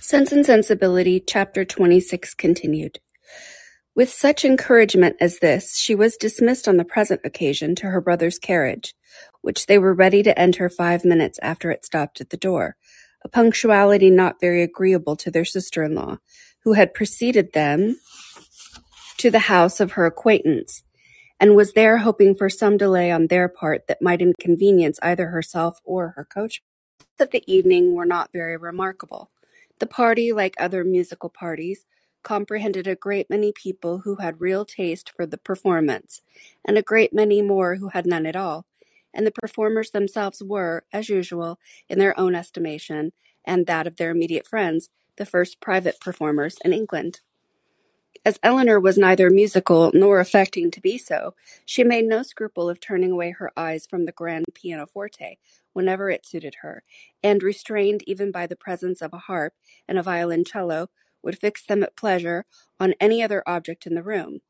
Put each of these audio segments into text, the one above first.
Sense and Sensibility, Chapter 26 continued. With such encouragement as this, she was dismissed on the present occasion to her brother's carriage, which they were ready to enter five minutes after it stopped at the door, a punctuality not very agreeable to their sister-in-law, who had preceded them to the house of her acquaintance, and was there hoping for some delay on their part that might inconvenience either herself or her coachman. That the evening were not very remarkable. The party, like other musical parties, comprehended a great many people who had real taste for the performance, and a great many more who had none at all, and the performers themselves were, as usual, in their own estimation, and that of their immediate friends, the first private performers in England. As Elinor was neither musical nor affecting to be so, she made no scruple of turning away her eyes from the grand pianoforte whenever it suited her, and, restrained even by the presence of a harp and a violoncello, would fix them at pleasure on any other object in the room.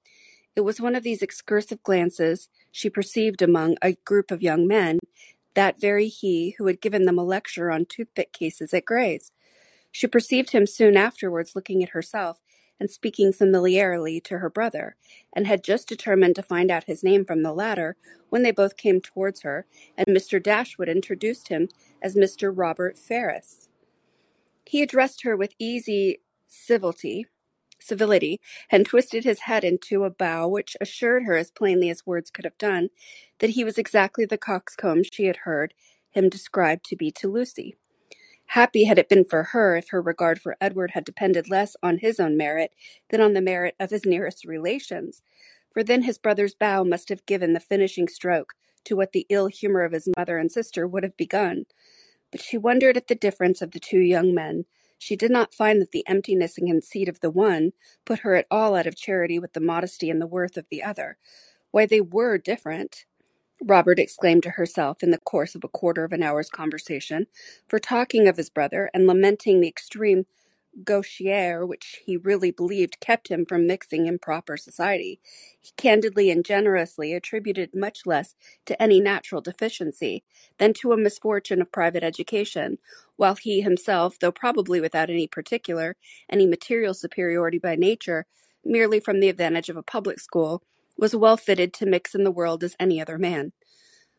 It was one of these excursive glances she perceived among a group of young men, that very he who had given them a lecture on toothpick cases at Gray's. She perceived him soon afterwards looking at herself and speaking familiarly to her brother, and had just determined to find out his name from the latter when they both came towards her, and Mr. Dashwood introduced him as Mr. Robert Ferrars. He addressed her with easy civility, civility, and twisted his head into a bow which assured her as plainly as words could have done that he was exactly the coxcomb she had heard him described to be to Lucy. Happy had it been for her if her regard for Edward had depended less on his own merit than on the merit of his nearest relations, for then his brother's bow must have given the finishing stroke to what the ill humour of his mother and sister would have begun. But she wondered at the difference of the two young men. She did not find that the emptiness and conceit of the one put her at all out of charity with the modesty and the worth of the other. Why, they were different. Robert exclaimed to herself in the course of a quarter of an hour's conversation, for talking of his brother and lamenting the extreme gaucherie which he really believed kept him from mixing in proper society, he candidly and generously attributed much less to any natural deficiency than to a misfortune of private education, while he himself, though probably without any particular, any material superiority by nature, merely from the advantage of a public school, was well fitted to mix in the world as any other man.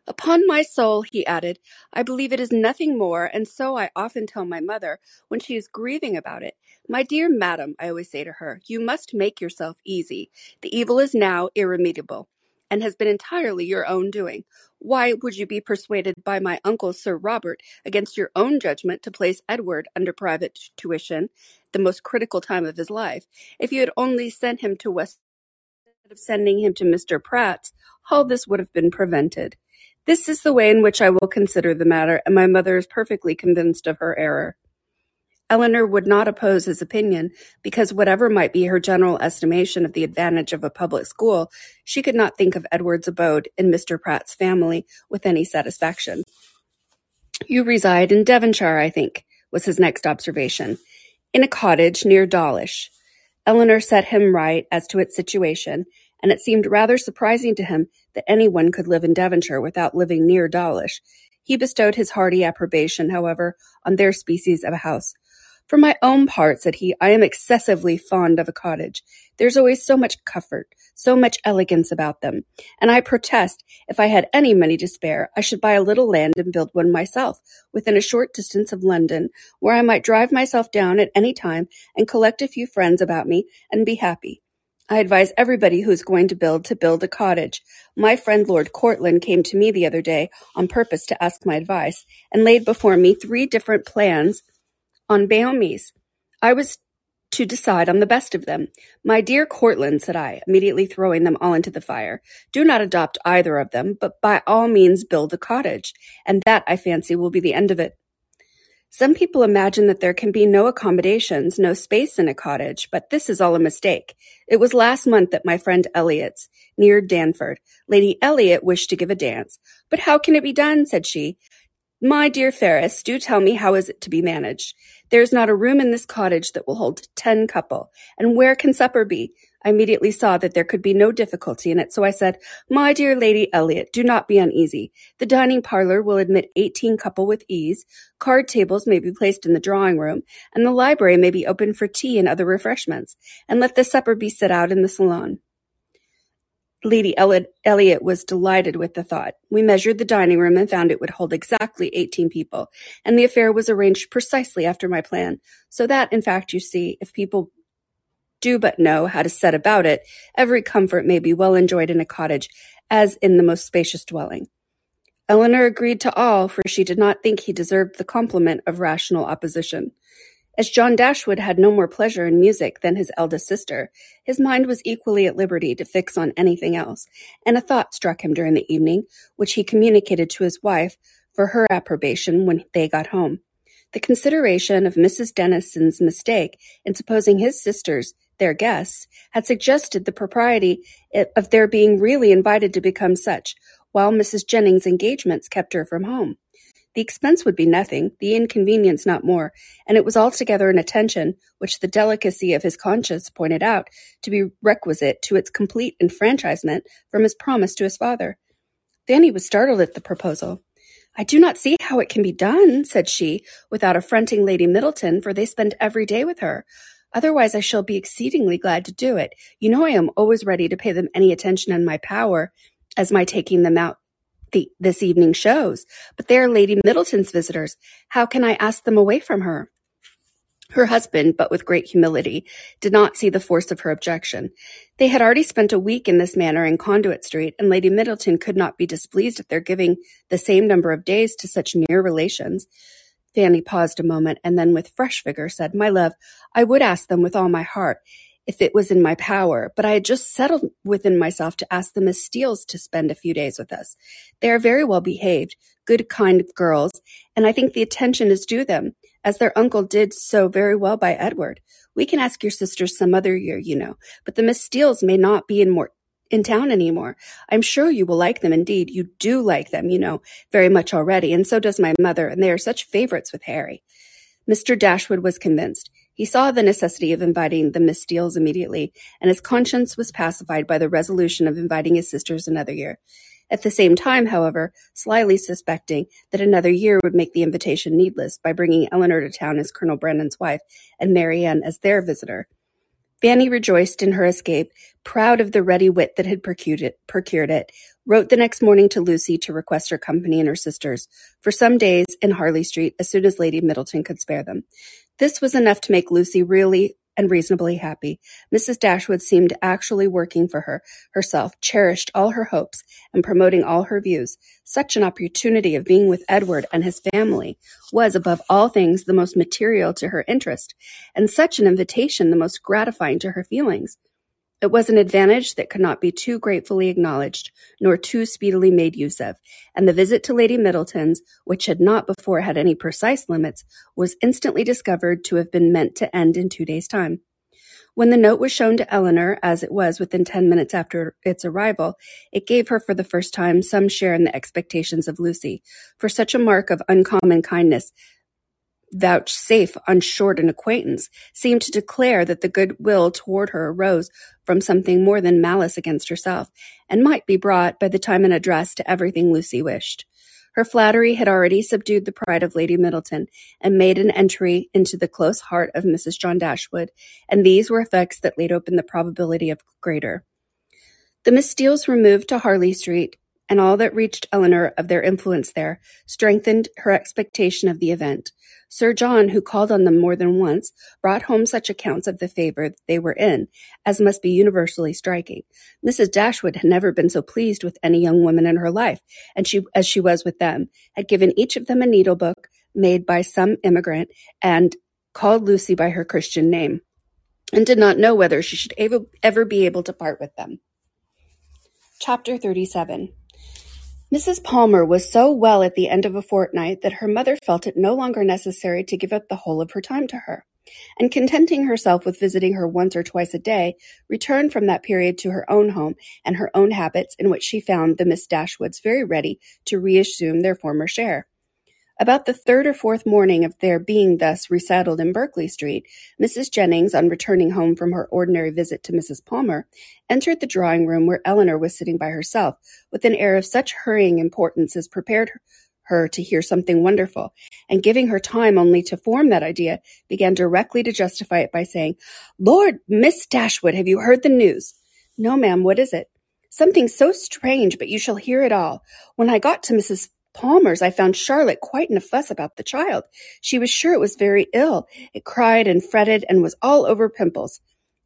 Upon my soul, he added, I believe it is nothing more, and so I often tell my mother when she is grieving about it. My dear madam, I always say to her, you must make yourself easy. The evil is now irremediable, and has been entirely your own doing. Why would you be persuaded by my uncle Sir Robert against your own judgment to place Edward under private tuition, the most critical time of his life, if you had only sent him to West of sending him to Mr. Pratt's, all this would have been prevented. This is the way in which I will consider the matter, and my mother is perfectly convinced of her error. Elinor would not oppose his opinion, because whatever might be her general estimation of the advantage of a public school, she could not think of Edward's abode in Mr. Pratt's family with any satisfaction. You reside in Devonshire, I think, was his next observation. In a cottage near Dawlish. Elinor set him right as to its situation, and it seemed rather surprising to him that any one could live in Devonshire without living near Dawlish. He bestowed his hearty approbation, however, on their species of a house. For my own part, said he, I am excessively fond of a cottage. There's always so much comfort, so much elegance about them, and I protest, if I had any money to spare, I should buy a little land and build one myself, within a short distance of London, where I might drive myself down at any time and collect a few friends about me and be happy. I advise everybody who is going to build to build a cottage. My friend Lord Courtland came to me the other day on purpose to ask my advice, and laid before me three different plans on Bonomi's. I was to decide on the best of them. My dear Courtland, said I, immediately throwing them all into the fire, do not adopt either of them, but by all means build a cottage, and that, I fancy, will be the end of it. Some people imagine that there can be no accommodations, no space in a cottage, but this is all a mistake. It was last month at my friend Elliott's, near Dartford. Lady Elliot wished to give a dance. But how can it be done? said she. My dear Ferrars, do tell me how is it to be managed? There is not a room in this cottage that will hold ten couple. And where can supper be? I immediately saw that there could be no difficulty in it, so I said, My dear Lady Elliot, do not be uneasy. The dining parlour will admit eighteen couple with ease, card tables may be placed in the drawing room, and the library may be opened for tea and other refreshments, and let the supper be set out in the salon. Lady Elliot was delighted with the thought. We measured the dining room and found it would hold exactly eighteen people, and the affair was arranged precisely after my plan, so that, in fact, you see, if people do but know how to set about it, every comfort may be well enjoyed in a cottage, as in the most spacious dwelling. Elinor agreed to all, for she did not think he deserved the compliment of rational opposition. As John Dashwood had no more pleasure in music than his eldest sister, his mind was equally at liberty to fix on anything else, and a thought struck him during the evening, which he communicated to his wife for her approbation when they got home. The consideration of Mrs. Dennison's mistake in supposing his sisters their guests, had suggested the propriety of their being really invited to become such, while Mrs. Jennings's engagements kept her from home. The expense would be nothing, the inconvenience not more, and it was altogether an attention which the delicacy of his conscience pointed out to be requisite to its complete enfranchisement from his promise to his father. Fanny was startled at the proposal. I do not see how it can be done, said she, without affronting Lady Middleton, for they spend every day with her. Otherwise I shall be exceedingly glad to do it. You know I am always ready to pay them any attention in my power, as my taking them out the, this evening shows. But they are Lady Middleton's visitors. How can I ask them away from her? Her husband, but with great humility, did not see the force of her objection. They had already spent a week in this manner in Conduit Street, and Lady Middleton could not be displeased at their giving the same number of days to such near relations. Fanny paused a moment, and then with fresh vigor said, My love, I would ask them with all my heart, if it was in my power, but I had just settled within myself to ask the Miss Steeles to spend a few days with us. They are very well behaved, good, kind girls, and I think the attention is due them, as their uncle did so very well by Edward. We can ask your sisters some other year, you know, but the Miss Steeles may not be in more in town anymore. I'm sure you will like them indeed. You do like them, you know, very much already, and so does my mother, and they are such favorites with Harry. Mr. Dashwood was convinced. He saw the necessity of inviting the Miss Steeles immediately, and his conscience was pacified by the resolution of inviting his sisters another year. At the same time, however, slyly suspecting that another year would make the invitation needless by bringing Elinor to town as Colonel Brandon's wife and Marianne as their visitor. Fanny rejoiced in her escape, proud of the ready wit that had procured it, procured it, wrote the next morning to Lucy to request her company and her sisters for some days in Harley Street as soon as Lady Middleton could spare them. This was enough to make Lucy really and reasonably happy. Mrs. Dashwood seemed actually working for her herself, cherished all her hopes, and promoting all her views. Such an opportunity of being with Edward and his family was, above all things, the most material to her interest, and such an invitation the most gratifying to her feelings. It was an advantage that could not be too gratefully acknowledged, nor too speedily made use of, and the visit to Lady Middleton's, which had not before had any precise limits, was instantly discovered to have been meant to end in two days' time. When the note was shown to Elinor, as it was within ten minutes after its arrival, it gave her for the first time some share in the expectations of Lucy, for such a mark of uncommon kindness vouchsafe on short an acquaintance, seemed to declare that the good will toward her arose from something more than malice against herself, and might be brought, by the time and address, to everything Lucy wished. Her flattery had already subdued the pride of Lady Middleton, and made an entry into the close heart of Mrs. John Dashwood, and these were effects that laid open the probability of greater. The Miss Steeles removed to Harley Street, and all that reached Elinor of their influence there, strengthened her expectation of the event. Sir John, who called on them more than once, brought home such accounts of the favour they were in as must be universally striking. Mrs. Dashwood had never been so pleased with any young woman in her life, and she, as she was with them, had given each of them a needle book made by some immigrant, and called Lucy by her Christian name, and did not know whether she should ever, ever be able to part with them. Chapter 37 Mrs. Palmer was so well at the end of a fortnight that her mother felt it no longer necessary to give up the whole of her time to her, and contenting herself with visiting her once or twice a day, returned from that period to her own home and her own habits, in which she found the Miss Dashwoods very ready to reassume their former share. About the third or fourth morning of their being thus resettled in Berkeley Street, Mrs. Jennings, on returning home from her ordinary visit to Mrs. Palmer, entered the drawing room where Elinor was sitting by herself, with an air of such hurrying importance as prepared her to hear something wonderful, and giving her time only to form that idea, began directly to justify it by saying, Lord, Miss Dashwood, have you heard the news? No, ma'am, what is it? Something so strange, but you shall hear it all. When I got to Mrs. Palmer's, I found Charlotte quite in a fuss about the child. She was sure it was very ill. It cried and fretted and was all over pimples.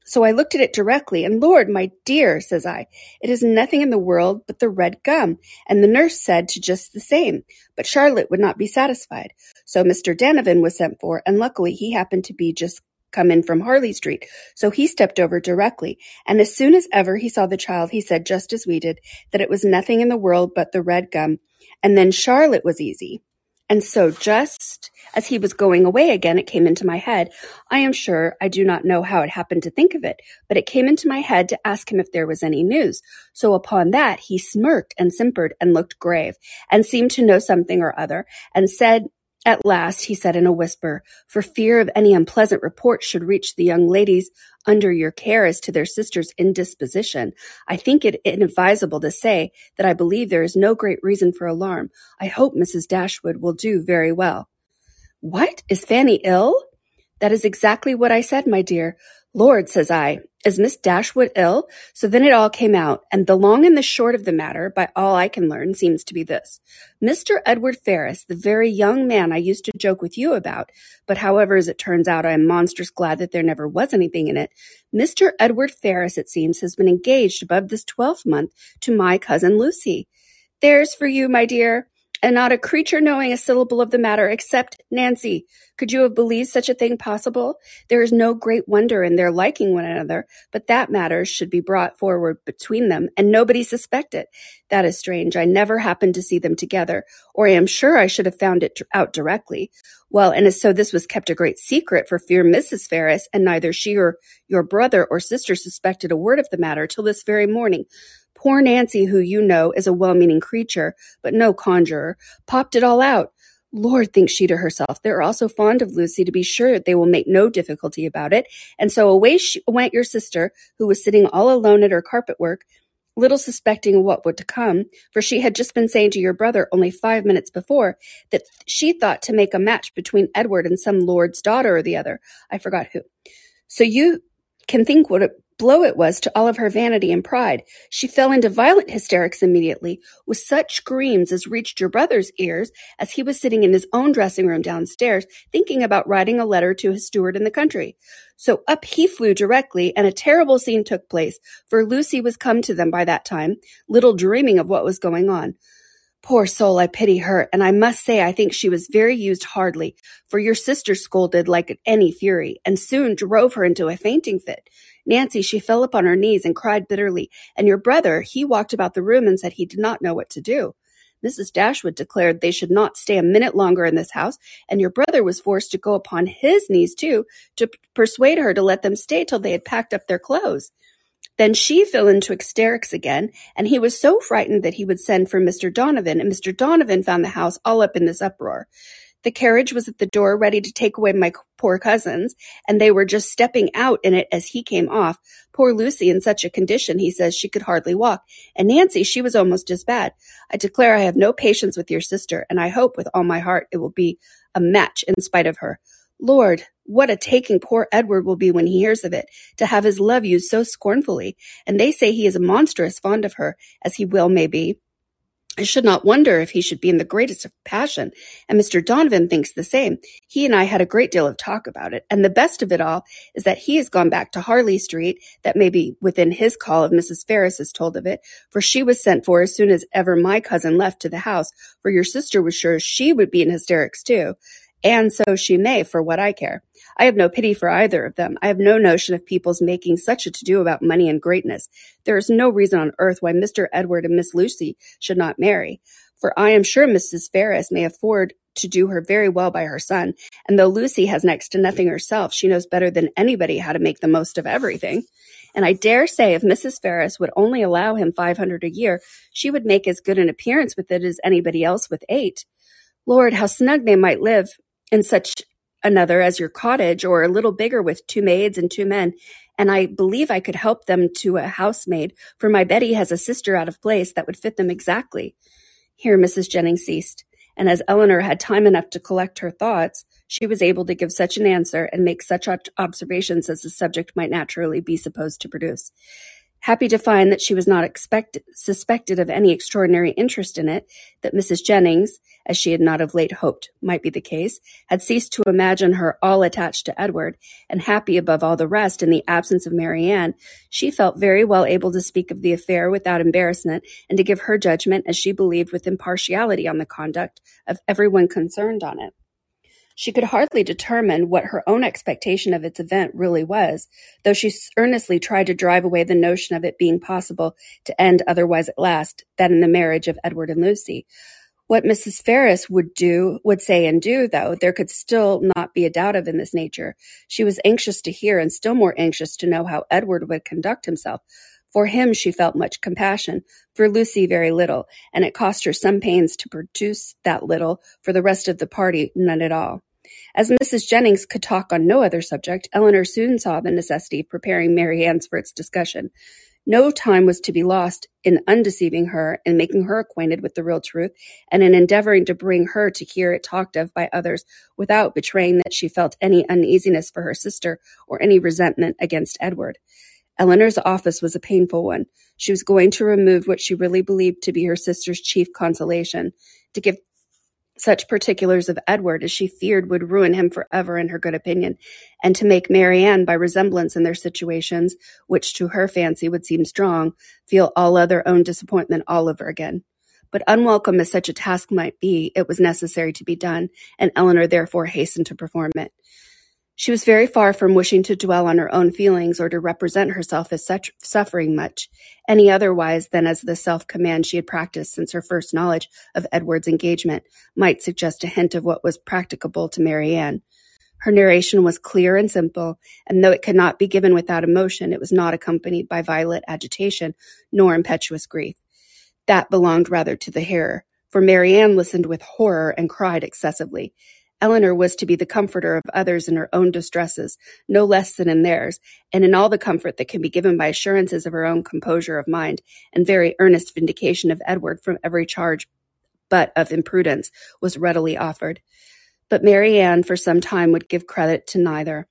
So I looked at it directly, and Lord, my dear, says I, it is nothing in the world but the red gum. And the nurse said to just the same, but Charlotte would not be satisfied. So Mr. Donovan was sent for, and luckily he happened to be just come in from Harley Street, so he stepped over directly, and as soon as ever he saw the child, he said just as we did, that it was nothing in the world but the red gum, and then Charlotte was easy. And so just as he was going away again, it came into my head. I am sure I do not know how it happened to think of it, but it came into my head to ask him if there was any news. So upon that, he smirked and simpered and looked grave and seemed to know something or other and said at last, he said in a whisper, for fear of any unpleasant report should reach the young ladies under your care as to their sister's indisposition, I think it inadvisable to say that I believe there is no great reason for alarm. I hope Mrs. Dashwood will do very well. What? Is Fanny ill? That is exactly what I said, my dear. Lord, says I, is Miss Dashwood ill? So then it all came out, and the long and the short of the matter, by all I can learn, seems to be this. Mr. Edward Ferrars, the very young man I used to joke with you about, but however as it turns out I am monstrous glad that there never was anything in it, Mr. Edward Ferrars, it seems, has been engaged above this twelfth month to my cousin Lucy. There's for you, my dear and not a creature knowing a syllable of the matter except Nancy. Could you have believed such a thing possible? There is no great wonder in their liking one another, but that matter should be brought forward between them, and nobody suspect it. That is strange. I never happened to see them together, or I am sure I should have found it out directly. Well, and so this was kept a great secret for fear Mrs. Ferrars, and neither she or your brother or sister suspected a word of the matter till this very morning. Poor Nancy, who you know is a well-meaning creature, but no conjurer, popped it all out. Lord, thinks she to herself, they're all so fond of Lucy to be sure they will make no difficulty about it. And so away she went your sister, who was sitting all alone at her carpet work, little suspecting what would to come, for she had just been saying to your brother only five minutes before that she thought to make a match between Edward and some lord's daughter or the other. I forgot who. So you can think what a blow it was to all of her vanity and pride. She fell into violent hysterics immediately, with such screams as reached your brother's ears as he was sitting in his own dressing room downstairs, thinking about writing a letter to his steward in the country. So up he flew directly, and a terrible scene took place, for Lucy was come to them by that time, little dreaming of what was going on. Poor soul, I pity her, and I must say I think she was very used hardly, for your sister scolded like any fury, and soon drove her into a fainting fit. Nancy, she fell upon her knees and cried bitterly, and your brother, he walked about the room and said he did not know what to do. Mrs. Dashwood declared they should not stay a minute longer in this house, and your brother was forced to go upon his knees too, to persuade her to let them stay till they had packed up their clothes. Then she fell into hysterics again, and he was so frightened that he would send for Mr. Donovan, and Mr. Donovan found the house all up in this uproar. The carriage was at the door ready to take away my poor cousins, and they were just stepping out in it as he came off. Poor Lucy in such a condition, he says, she could hardly walk. And Nancy, she was almost as bad. I declare I have no patience with your sister, and I hope with all my heart it will be a match in spite of her. Lord, what a taking poor Edward will be when he hears of it, to have his love used so scornfully, and they say he is monstrous fond of her, as he well may be. I should not wonder if he should be in the greatest of passion, and Mr. Donovan thinks the same. He and I had a great deal of talk about it, and the best of it all is that he has gone back to Harley Street, that may be within his call if Mrs. Ferrars is told of it, for she was sent for as soon as ever my cousin left to the house, for your sister was sure she would be in hysterics too. And so she may, for what I care. I have no pity for either of them. I have no notion of people's making such a to-do about money and greatness. There is no reason on earth why Mr. Edward and Miss Lucy should not marry. For I am sure Mrs. Ferrars may afford to do her very well by her son, and though Lucy has next to nothing herself, she knows better than anybody how to make the most of everything. And I dare say if Mrs. Ferrars would only allow him five hundred a year, she would make as good an appearance with it as anybody else with eight. Lord, how snug they might live in such another as your cottage, or a little bigger with two maids and two men. And I believe I could help them to a housemaid, for my Betty has a sister out of place that would fit them exactly. Here Mrs. Jennings ceased, and as Elinor had time enough to collect her thoughts, she was able to give such an answer and make such observations as the subject might naturally be supposed to produce. Happy to find that she was not suspected of any extraordinary interest in it, that Mrs. Jennings, as she had not of late hoped might be the case, had ceased to imagine her all attached to Edward, and happy above all the rest in the absence of Marianne, she felt very well able to speak of the affair without embarrassment, and to give her judgment, as she believed, with impartiality on the conduct of every one concerned on it. She could hardly determine what her own expectation of its event really was, though she earnestly tried to drive away the notion of it being possible to end otherwise at last than in the marriage of Edward and Lucy. What Mrs. Ferrars would do, would say and do, though, there could still not be a doubt of in this nature. She was anxious to hear, and still more anxious to know how Edward would conduct himself. For him she felt much compassion, for Lucy very little, and it cost her some pains to produce that little, for the rest of the party none at all. As Mrs. Jennings could talk on no other subject, Elinor soon saw the necessity of preparing Marianne's for its discussion. No time was to be lost in undeceiving her and making her acquainted with the real truth, and in endeavoring to bring her to hear it talked of by others without betraying that she felt any uneasiness for her sister or any resentment against Edward. Elinor's office was a painful one. She was going to remove what she really believed to be her sister's chief consolation, to give such particulars of Edward as she feared would ruin him for ever in her good opinion, and to make Marianne, by resemblance in their situations, which to her fancy would seem strong, feel all other own disappointment all over again. But unwelcome as such a task might be, it was necessary to be done, and Elinor therefore hastened to perform it. She was very far from wishing to dwell on her own feelings or to represent herself as suffering much, any otherwise than as the self-command she had practiced since her first knowledge of Edward's engagement might suggest a hint of what was practicable to Marianne. Her narration was clear and simple, and though it could not be given without emotion, it was not accompanied by violent agitation nor impetuous grief. That belonged rather to the hearer, for Marianne listened with horror and cried excessively. Elinor was to be the comforter of others in her own distresses, no less than in theirs, and in all the comfort that can be given by assurances of her own composure of mind, and very earnest vindication of Edward from every charge but of imprudence, was readily offered. But Marianne for some time would give credit to neither.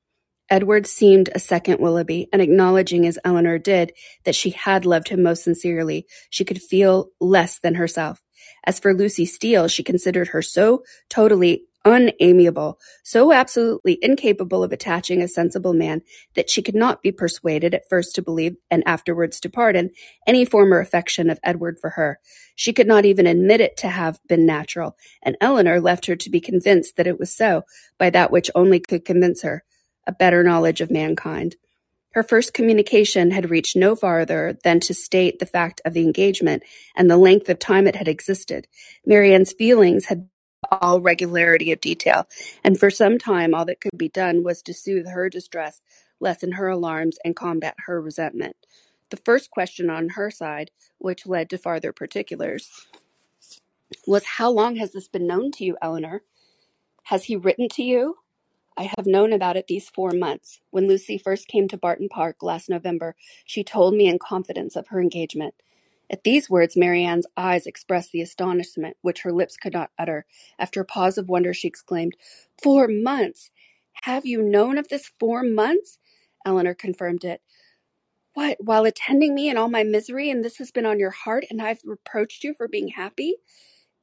Edward seemed a second Willoughby, and acknowledging, as Elinor did, that she had loved him most sincerely, she could feel less than herself. As for Lucy Steele, she considered her so totally unamiable, so absolutely incapable of attaching a sensible man that she could not be persuaded at first to believe and afterwards to pardon any former affection of Edward for her. She could not even admit it to have been natural, and Elinor left her to be convinced that it was so by that which only could convince her, a better knowledge of mankind. Her first communication had reached no farther than to state the fact of the engagement and the length of time it had existed. Marianne's feelings had all regularity of detail, and for some time all that could be done was to soothe her distress, lessen her alarms, and combat her resentment. The first question on her side, which led to farther particulars, was How long has this been known to you, Elinor? Has he written to you? I have known about it these four months. When Lucy first came to Barton Park last November, she told me in confidence of her engagement. At these words Marianne's eyes expressed the astonishment which her lips could not utter. After a pause of wonder, she exclaimed, Four months! Have you known of this four months? Elinor confirmed it. What, while attending me in all my misery, and this has been on your heart, and I've reproached you for being happy?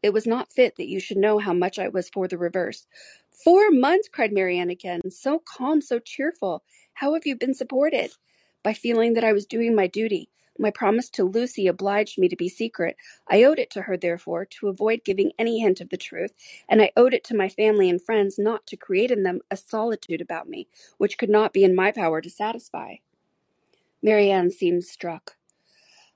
It was not fit that you should know how much I was for the reverse. Four months, cried Marianne again, so calm, so cheerful. How have you been supported? By feeling that I was doing my duty. My promise to Lucy obliged me to be secret. I owed it to her, therefore, to avoid giving any hint of the truth, and I owed it to my family and friends not to create in them a solitude about me which could not be in my power to satisfy. Marianne seemed struck.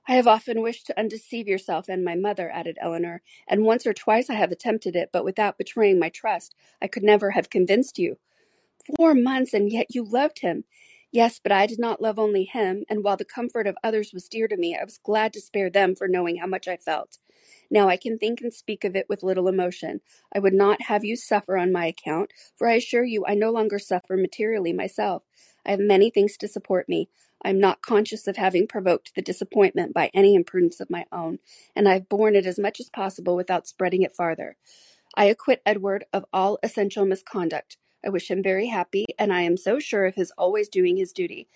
I have often wished to undeceive yourself and my mother, added Elinor, and once or twice I have attempted it, but without betraying my trust. I could never have convinced you. Four months, and yet you loved him. Yes, but I did not love only him, and while the comfort of others was dear to me, I was glad to spare them for knowing how much I felt. Now I can think and speak of it with little emotion. I would not have you suffer on my account, for I assure you I no longer suffer materially myself. I have many things to support me. I am not conscious of having provoked the disappointment by any imprudence of my own, and I have borne it as much as possible without spreading it farther. I acquit Edward of all essential misconduct. I wish him very happy, and I am so sure of his always doing his duty,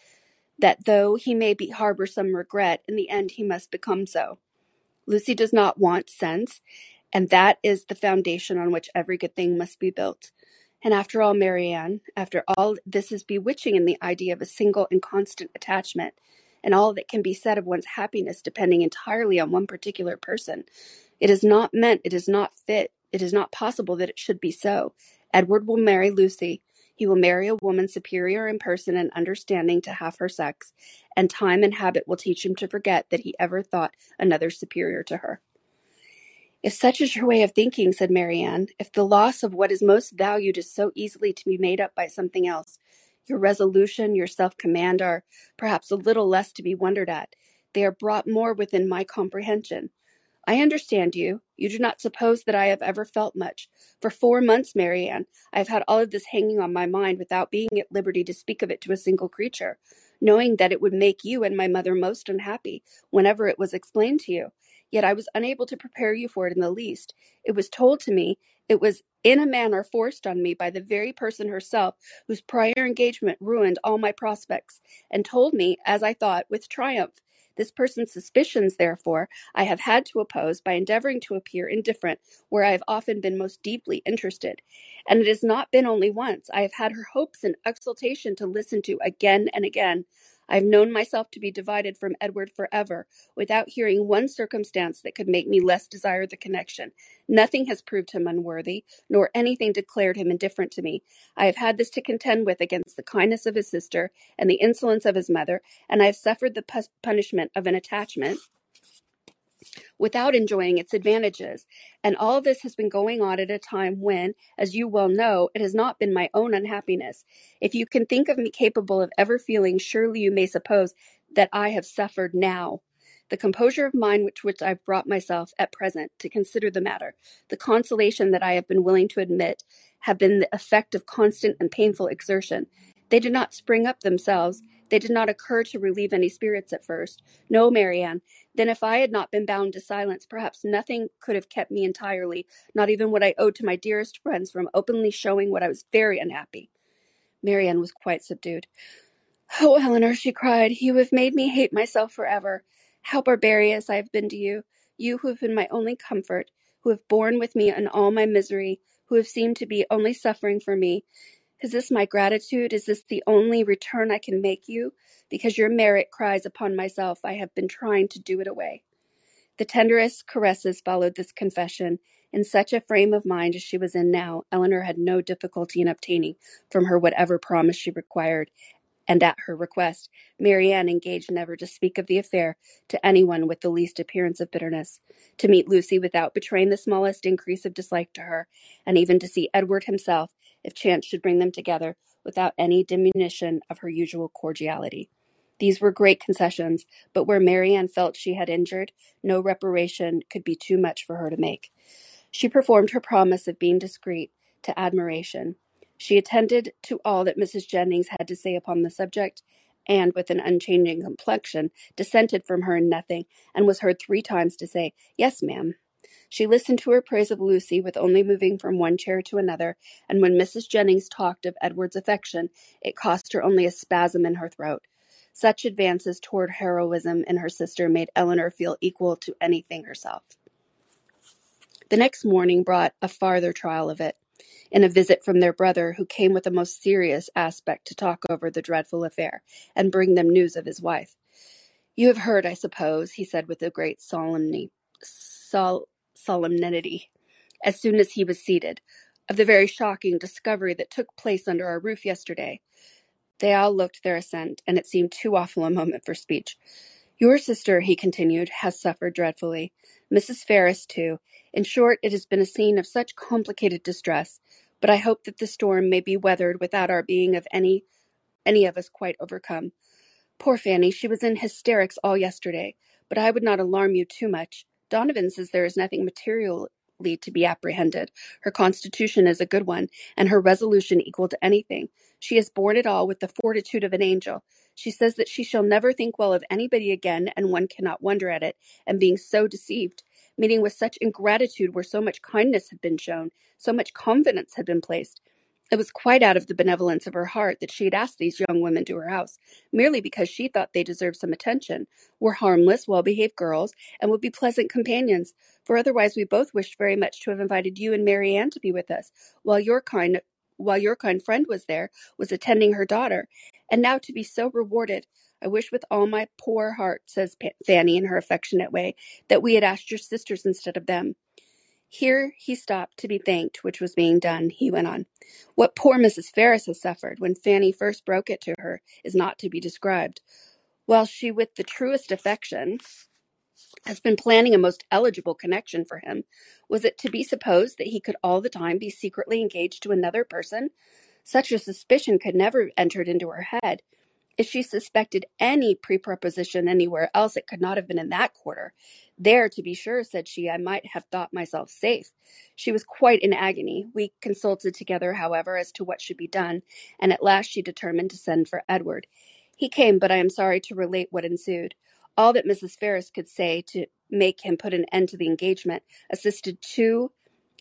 that though he may be harbor some regret, in the end he must become so. Lucy does not want sense, and that is the foundation on which every good thing must be built. And after all, Marianne, after all this is bewitching in the idea of a single and constant attachment, and all that can be said of one's happiness depending entirely on one particular person. It is not meant, it is not fit, it is not possible that it should be so. Edward will marry Lucy. He will marry a woman superior in person and understanding to half her sex, and time and habit will teach him to forget that he ever thought another superior to her. If such is your way of thinking, said Marianne, if the loss of what is most valued is so easily to be made up by something else, your resolution, your self command are perhaps a little less to be wondered at. They are brought more within my comprehension. I understand you. You do not suppose that I have ever felt much. For four months, Marianne, I have had all of this hanging on my mind without being at liberty to speak of it to a single creature, knowing that it would make you and my mother most unhappy whenever it was explained to you. Yet I was unable to prepare you for it in the least. It was told to me, it was in a manner forced on me by the very person herself whose prior engagement ruined all my prospects, and told me, as I thought, with triumph. This person's suspicions, therefore, I have had to oppose by endeavoring to appear indifferent where I have often been most deeply interested. And it has not been only once. I have had her hopes and exultation to listen to again and again. I have known myself to be divided from Edward forever, without hearing one circumstance that could make me less desire the connection. Nothing has proved him unworthy, nor anything declared him indifferent to me. I have had this to contend with against the kindness of his sister and the insolence of his mother, and I have suffered the pu- punishment of an attachment without enjoying its advantages. And all this has been going on at a time when, as you well know, it has not been my own unhappiness. If you can think of me capable of ever feeling, surely you may suppose that I have suffered now. The composure of mind with which I've brought myself at present to consider the matter, the consolation that I have been willing to admit, have been the effect of constant and painful exertion. They did not spring up themselves. They did not occur to relieve any spirits at first. No, Marianne, then if I had not been bound to silence, perhaps nothing could have kept me entirely, not even what I owed to my dearest friends, from openly showing what I was very unhappy. Marianne was quite subdued. Oh, Elinor, she cried, you have made me hate myself forever. How barbarous I have been to you, you who have been my only comfort, who have borne with me in all my misery, who have seemed to be only suffering for me. Is this my gratitude? Is this the only return I can make you? Because your merit cries upon myself, I have been trying to do it away. The tenderest caresses followed this confession. In such a frame of mind as she was in now, Elinor had no difficulty in obtaining from her whatever promise she required, and at her request, Marianne engaged never to speak of the affair to anyone with the least appearance of bitterness, to meet Lucy without betraying the smallest increase of dislike to her, and even to see Edward himself, if chance should bring them together, without any diminution of her usual cordiality. These were great concessions, but where Marianne felt she had injured, no reparation could be too much for her to make. She performed her promise of being discreet to admiration. She attended to all that Mrs. Jennings had to say upon the subject, and with an unchanging complexion, dissented from her in nothing, and was heard three times to say, Yes, ma'am. She listened to her praise of Lucy with only moving from one chair to another, and when Mrs. Jennings talked of Edward's affection, it cost her only a spasm in her throat. Such advances toward heroism in her sister made Elinor feel equal to anything herself. The next morning brought a farther trial of it in a visit from their brother, who came with a most serious aspect to talk over the dreadful affair and bring them news of his wife. You have heard, I suppose, he said with a great solemnity, sol- solemnity, as soon as he was seated, of the very shocking discovery that took place under our roof yesterday. They all looked their assent, and it seemed too awful a moment for speech. Your sister, he continued, has suffered dreadfully. Mrs. Ferrars, too. In short, it has been a scene of such complicated distress, but I hope that the storm may be weathered without our being of any any of us quite overcome. Poor Fanny, she was in hysterics all yesterday, but I would not alarm you too much. Donovan says there is nothing materially to be apprehended. Her constitution is a good one, and her resolution equal to anything. She has borne it all with the fortitude of an angel. She says that she shall never think well of anybody again, and one cannot wonder at it, and being so deceived, meeting with such ingratitude where so much kindness had been shown, so much confidence had been placed. It was quite out of the benevolence of her heart that she had asked these young women to her house, merely because she thought they deserved some attention, were harmless, well behaved girls, and would be pleasant companions. For otherwise we both wished very much to have invited you and Marianne to be with us, while your kind while your kind friend was there, was attending her daughter, and now to be so rewarded. I wish with all my poor heart, says Fanny in her affectionate way, that we had asked your sisters instead of them. Here he stopped to be thanked, which was being done. He went on. What poor Mrs. Ferrars has suffered when Fanny first broke it to her is not to be described. While she, with the truest affection, has been planning a most eligible connection for him, was it to be supposed that he could all the time be secretly engaged to another person? Such a suspicion could never have entered into her head. If she suspected any preproposition anywhere else, it could not have been in that quarter. There, to be sure, said she, I might have thought myself safe. She was quite in agony. We consulted together, however, as to what should be done, and at last she determined to send for Edward. He came, but I am sorry to relate what ensued. All that Mrs. Ferrars could say to make him put an end to the engagement, assisted too,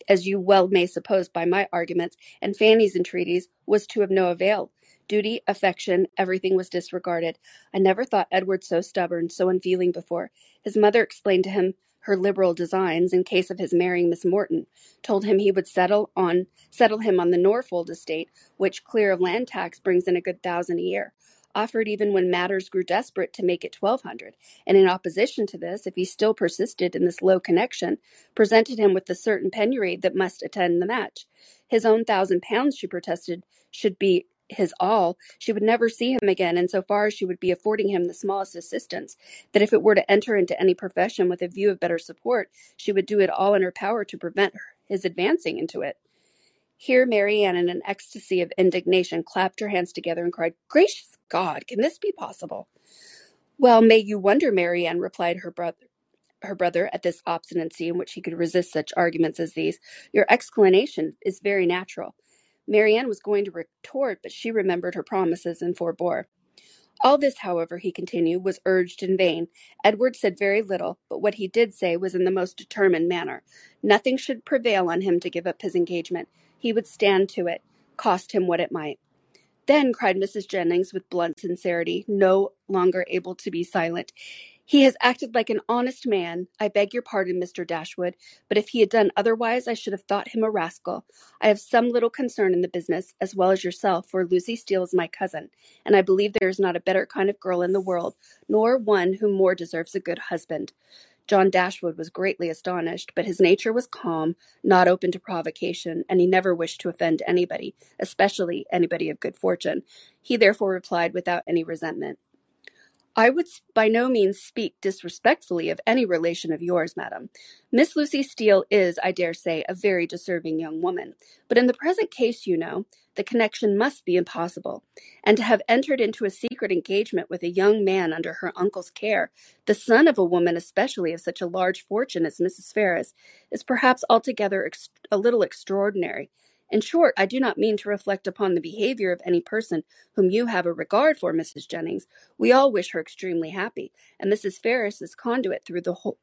as you well may suppose by my arguments and Fanny's entreaties, was to of no avail. Duty, affection, everything was disregarded. I never thought Edward so stubborn, so unfeeling before. His mother explained to him her liberal designs in case of his marrying Miss Morton, told him he would settle on settle him on the Norfolk estate, which, clear of land tax, brings in a good thousand a year. Offered even when matters grew desperate to make it twelve hundred, and in opposition to this, if he still persisted in this low connection, presented him with the certain penury that must attend the match. His own thousand pounds, she protested, should be his all, she would never see him again, and so far as she would be affording him the smallest assistance, that if it were to enter into any profession with a view of better support, she would do it all in her power to prevent his advancing into it. Here Marianne, in an ecstasy of indignation, clapped her hands together and cried, Gracious God, can this be possible? Well, may you wonder, Marianne, replied her brother her brother at this obstinacy in which he could resist such arguments as these. Your exclamation is very natural. Marianne was going to retort, but she remembered her promises and forbore. All this, however, he continued, was urged in vain. Edward said very little, but what he did say was in the most determined manner. Nothing should prevail on him to give up his engagement. He would stand to it, cost him what it might. Then, cried Mrs. Jennings with blunt sincerity, no longer able to be silent, he has acted like an honest man. I beg your pardon, Mr. Dashwood, but if he had done otherwise, I should have thought him a rascal. I have some little concern in the business, as well as yourself, for Lucy Steele is my cousin, and I believe there is not a better kind of girl in the world, nor one who more deserves a good husband. John Dashwood was greatly astonished, but his nature was calm, not open to provocation, and he never wished to offend anybody, especially anybody of good fortune. He therefore replied without any resentment. I would by no means speak disrespectfully of any relation of yours, madam. Miss Lucy Steele is, I dare say, a very deserving young woman, but in the present case, you know, the connection must be impossible, and to have entered into a secret engagement with a young man under her uncle's care, the son of a woman especially of such a large fortune as Mrs. Ferrars, is perhaps altogether ex- a little extraordinary. In short, I do not mean to reflect upon the behavior of any person whom you have a regard for, Mrs. Jennings. We all wish her extremely happy, and Mrs. Ferrars's conduit through the whole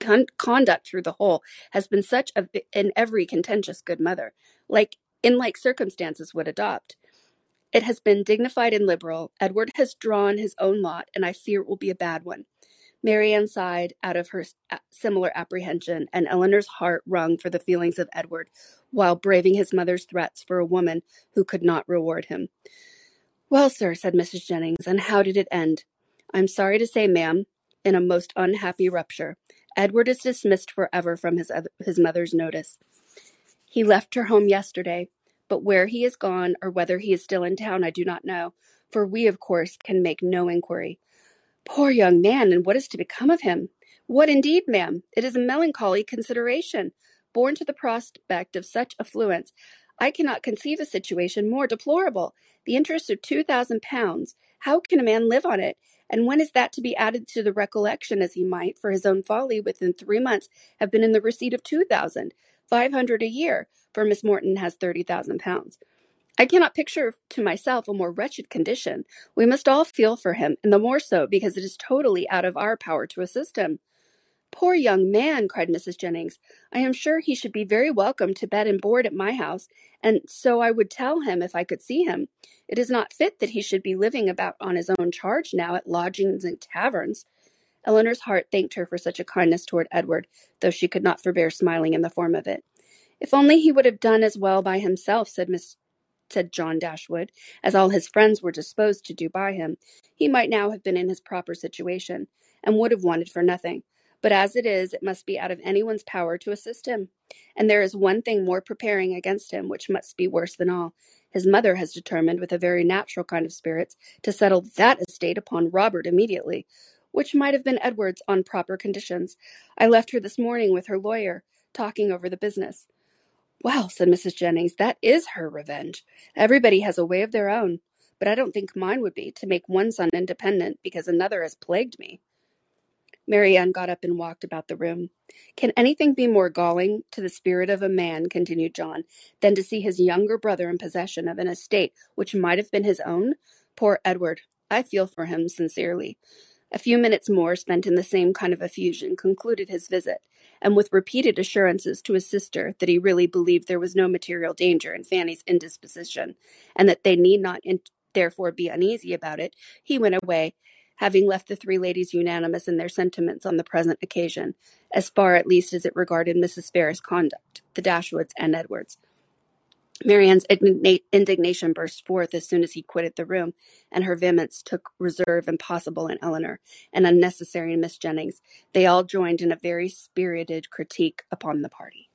con- conduct through the whole has been such a in every contentious good mother, like in like circumstances would adopt. It has been dignified and liberal. Edward has drawn his own lot, and I fear it will be a bad one. Marianne sighed out of her similar apprehension, and Elinor's heart wrung for the feelings of Edward, while braving his mother's threats for a woman who could not reward him. Well, sir, said Mrs. Jennings, and how did it end? I'm sorry to say, ma'am, in a most unhappy rupture. Edward is dismissed forever from his, his mother's notice. He left her home yesterday, but where he is gone or whether he is still in town I do not know, for we, of course, can make no inquiry. Poor young man, and what is to become of him? What indeed, ma'am? It is a melancholy consideration. Born to the prospect of such affluence, I cannot conceive a situation more deplorable. The interest of two thousand pounds. How can a man live on it? And when is that to be added to the recollection, as he might, for his own folly, within three months, have been in the receipt of two thousand five hundred a year, for Miss Morton has thirty thousand pounds. I cannot picture to myself a more wretched condition. We must all feel for him, and the more so because it is totally out of our power to assist him. Poor young man, cried Mrs. Jennings. I am sure he should be very welcome to bed and board at my house, and so I would tell him if I could see him. It is not fit that he should be living about on his own charge now at lodgings and taverns. Elinor's heart thanked her for such a kindness toward Edward, though she could not forbear smiling in the form of it. If only he would have done as well by himself, said Miss said John Dashwood, as all his friends were disposed to do by him, he might now have been in his proper situation, and would have wanted for nothing. But as it is, it must be out of anyone's power to assist him. And there is one thing more preparing against him, which must be worse than all. His mother has determined, with a very natural kind of spirits, to settle that estate upon Robert immediately, which might have been Edward's on proper conditions. I left her this morning with her lawyer, talking over the business. Well, said Mrs. Jennings, that is her revenge. Everybody has a way of their own, but I don't think mine would be to make one son independent because another has plagued me. Marianne got up and walked about the room. Can anything be more galling to the spirit of a man, continued John, than to see his younger brother in possession of an estate which might have been his own? Poor Edward! I feel for him sincerely. A few minutes more, spent in the same kind of effusion, concluded his visit, and with repeated assurances to his sister that he really believed there was no material danger in Fanny's indisposition, and that they need not in- therefore be uneasy about it, he went away having left the three ladies unanimous in their sentiments on the present occasion, as far at least as it regarded Mrs. Ferrars's conduct, the Dashwoods and Edwards. Marianne's indignation burst forth as soon as he quitted the room, and her vehemence took reserve impossible in Elinor, and unnecessary in Miss Jennings. They all joined in a very spirited critique upon the party.